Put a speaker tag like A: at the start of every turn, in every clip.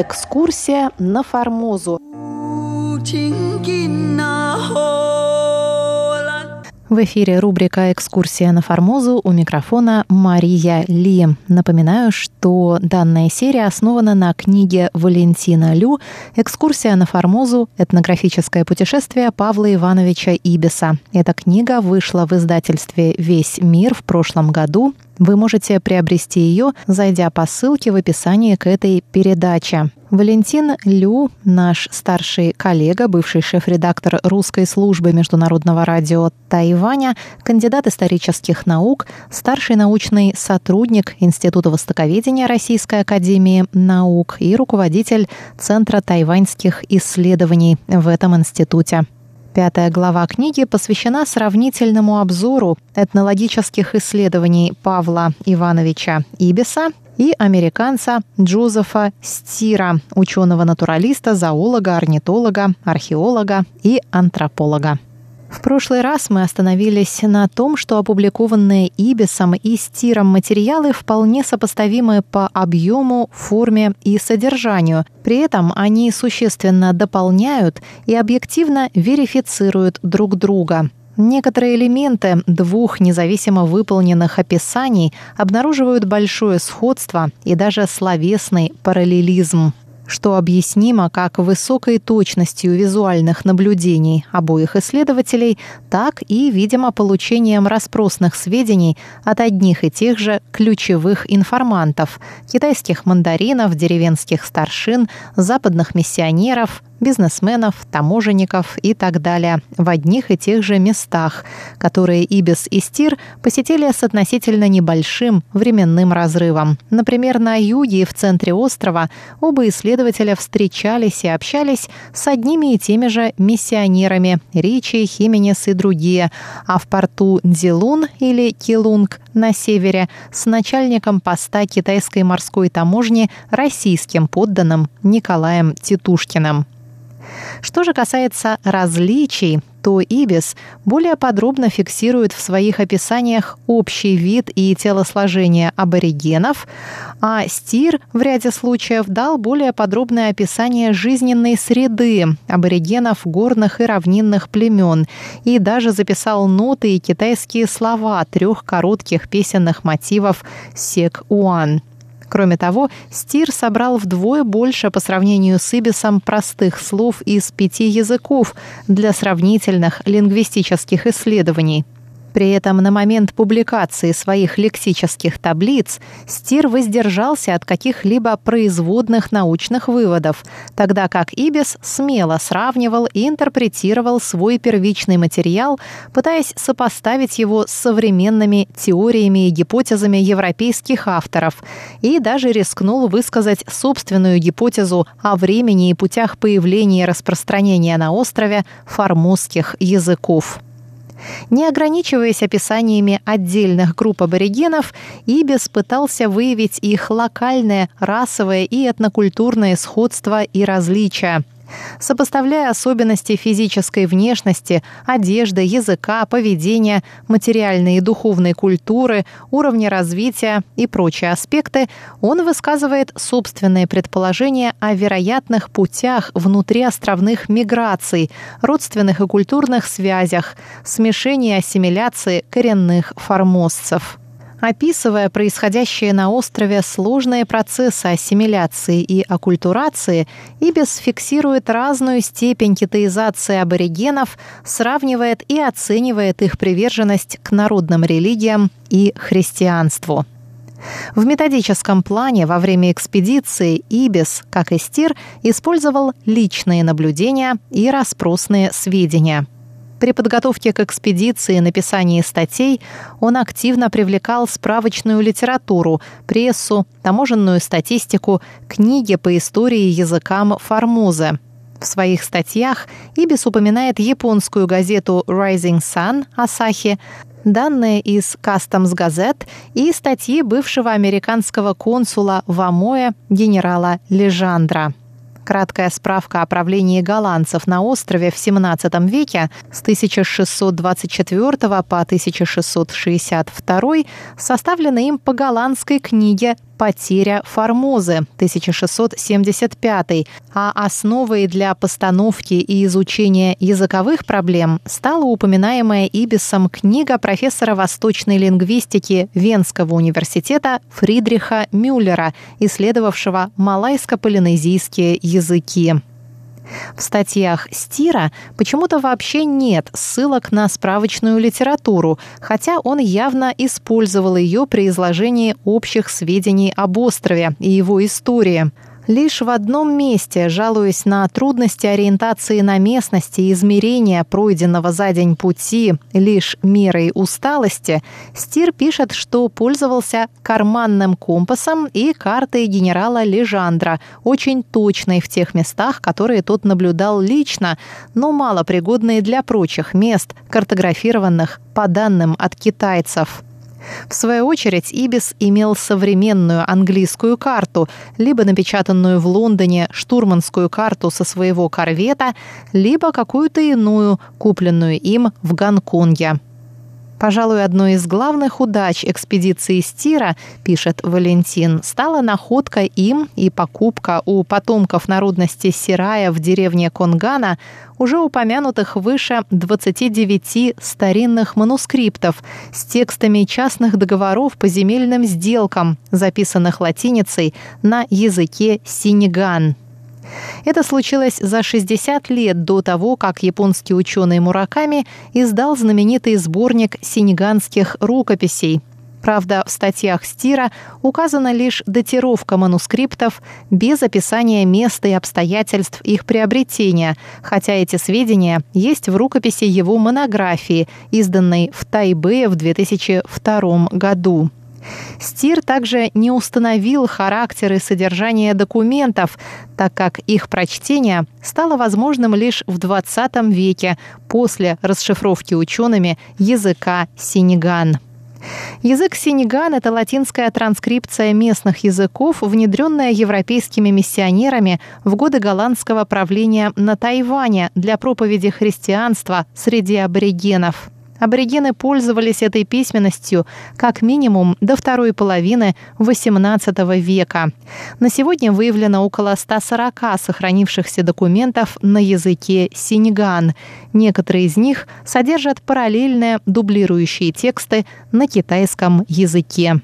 A: Экскурсия на Формозу. В эфире рубрика «Экскурсия на Формозу» у микрофона Мария Ли. Напоминаю, что данная серия основана на книге Валентина Лю «Экскурсия на Формозу. Этнографическое путешествие Павла Ивановича Ибиса». Эта книга вышла в издательстве «Весь мир» в прошлом году вы можете приобрести ее, зайдя по ссылке в описании к этой передаче. Валентин Лю, наш старший коллега, бывший шеф-редактор русской службы международного радио Тайваня, кандидат исторических наук, старший научный сотрудник Института востоковедения Российской академии наук и руководитель Центра тайваньских исследований в этом институте. Пятая глава книги посвящена сравнительному обзору этнологических исследований Павла Ивановича Ибиса и американца Джозефа Стира, ученого-натуралиста, зоолога, орнитолога, археолога и антрополога. В прошлый раз мы остановились на том, что опубликованные Ибисом и Стиром материалы вполне сопоставимы по объему, форме и содержанию. При этом они существенно дополняют и объективно верифицируют друг друга. Некоторые элементы двух независимо выполненных описаний обнаруживают большое сходство и даже словесный параллелизм что объяснимо как высокой точностью визуальных наблюдений обоих исследователей, так и, видимо, получением распросных сведений от одних и тех же ключевых информантов – китайских мандаринов, деревенских старшин, западных миссионеров, бизнесменов, таможенников и так далее в одних и тех же местах, которые Ибис и Стир посетили с относительно небольшим временным разрывом. Например, на юге и в центре острова оба исследователя встречались и общались с одними и теми же миссионерами Ричи, Хименес и другие, а в порту Дилун или Килунг на севере с начальником поста китайской морской таможни российским подданным Николаем Титушкиным. Что же касается различий, то Ибис более подробно фиксирует в своих описаниях общий вид и телосложение аборигенов, а Стир в ряде случаев дал более подробное описание жизненной среды аборигенов горных и равнинных племен и даже записал ноты и китайские слова трех коротких песенных мотивов «Сек-Уан». Кроме того, Стир собрал вдвое больше по сравнению с Ибисом простых слов из пяти языков для сравнительных лингвистических исследований – при этом на момент публикации своих лексических таблиц Стир воздержался от каких-либо производных научных выводов, тогда как Ибис смело сравнивал и интерпретировал свой первичный материал, пытаясь сопоставить его с современными теориями и гипотезами европейских авторов, и даже рискнул высказать собственную гипотезу о времени и путях появления и распространения на острове формузских языков. Не ограничиваясь описаниями отдельных групп аборигенов, Ибис пытался выявить их локальное, расовое и этнокультурное сходство и различия – Сопоставляя особенности физической внешности, одежды, языка, поведения, материальной и духовной культуры, уровня развития и прочие аспекты, он высказывает собственные предположения о вероятных путях внутри островных миграций, родственных и культурных связях, смешении ассимиляции коренных формозцев описывая происходящие на острове сложные процессы ассимиляции и оккультурации, Ибис фиксирует разную степень китаизации аборигенов, сравнивает и оценивает их приверженность к народным религиям и христианству. В методическом плане во время экспедиции Ибис, как и Стир, использовал личные наблюдения и распросные сведения – при подготовке к экспедиции и написании статей он активно привлекал справочную литературу, прессу, таможенную статистику, книги по истории языкам Формозы. В своих статьях Ибис упоминает японскую газету Rising Sun Асахи, данные из Customs Gazette и статьи бывшего американского консула в Амое генерала Лежандра. Краткая справка о правлении голландцев на острове в XVII веке с 1624 по 1662 составлена им по голландской книге «Потеря Формозы» 1675, а основой для постановки и изучения языковых проблем стала упоминаемая Ибисом книга профессора восточной лингвистики Венского университета Фридриха Мюллера, исследовавшего малайско-полинезийские языки. В статьях Стира почему-то вообще нет ссылок на справочную литературу, хотя он явно использовал ее при изложении общих сведений об острове и его истории – Лишь в одном месте, жалуясь на трудности ориентации на местности и измерения пройденного за день пути лишь мерой усталости, Стир пишет, что пользовался карманным компасом и картой генерала Лежандра, очень точной в тех местах, которые тот наблюдал лично, но малопригодные для прочих мест, картографированных по данным от китайцев. В свою очередь, Ибис имел современную английскую карту, либо напечатанную в Лондоне штурманскую карту со своего корвета, либо какую-то иную, купленную им в Гонконге. Пожалуй, одной из главных удач экспедиции Стира, пишет Валентин, стала находка им и покупка у потомков народности Сирая в деревне Конгана уже упомянутых выше 29 старинных манускриптов с текстами частных договоров по земельным сделкам, записанных латиницей на языке синеган. Это случилось за 60 лет до того, как японский ученый Мураками издал знаменитый сборник синеганских рукописей. Правда, в статьях Стира указана лишь датировка манускриптов без описания места и обстоятельств их приобретения, хотя эти сведения есть в рукописи его монографии, изданной в Тайбе в 2002 году. Стир также не установил характер и содержание документов, так как их прочтение стало возможным лишь в XX веке после расшифровки учеными языка синеган. Язык синеган – это латинская транскрипция местных языков, внедренная европейскими миссионерами в годы голландского правления на Тайване для проповеди христианства среди аборигенов. Аборигены пользовались этой письменностью как минимум до второй половины XVIII века. На сегодня выявлено около 140 сохранившихся документов на языке синьган. Некоторые из них содержат параллельные дублирующие тексты на китайском языке.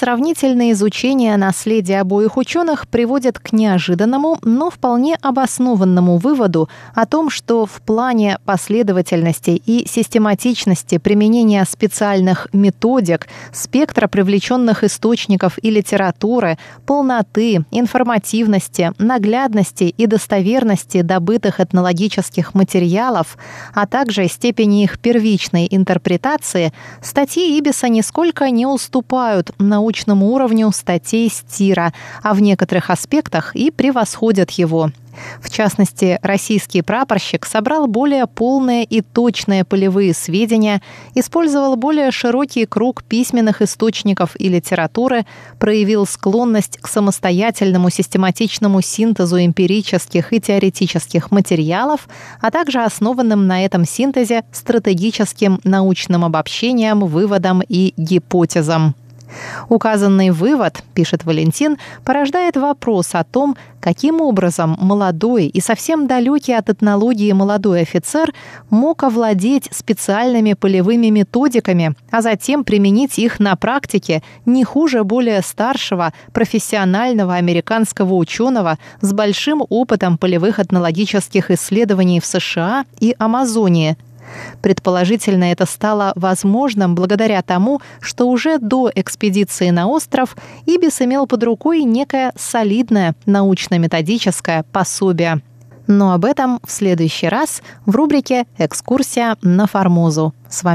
A: Сравнительное изучение наследия обоих ученых приводит к неожиданному, но вполне обоснованному выводу о том, что в плане последовательности и систематичности применения специальных методик, спектра привлеченных источников и литературы, полноты, информативности, наглядности и достоверности добытых этнологических материалов, а также степени их первичной интерпретации, статьи Ибиса нисколько не уступают научному уровню статей Стира, а в некоторых аспектах и превосходят его. В частности, российский прапорщик собрал более полные и точные полевые сведения, использовал более широкий круг письменных источников и литературы, проявил склонность к самостоятельному систематичному синтезу эмпирических и теоретических материалов, а также основанным на этом синтезе стратегическим научным обобщением, выводам и гипотезам. Указанный вывод, пишет Валентин, порождает вопрос о том, каким образом молодой и совсем далекий от этнологии молодой офицер мог овладеть специальными полевыми методиками, а затем применить их на практике не хуже более старшего профессионального американского ученого с большим опытом полевых этнологических исследований в США и Амазонии – Предположительно, это стало возможным благодаря тому, что уже до экспедиции на остров Ибис имел под рукой некое солидное научно-методическое пособие. Но об этом в следующий раз в рубрике «Экскурсия на Формозу». С вами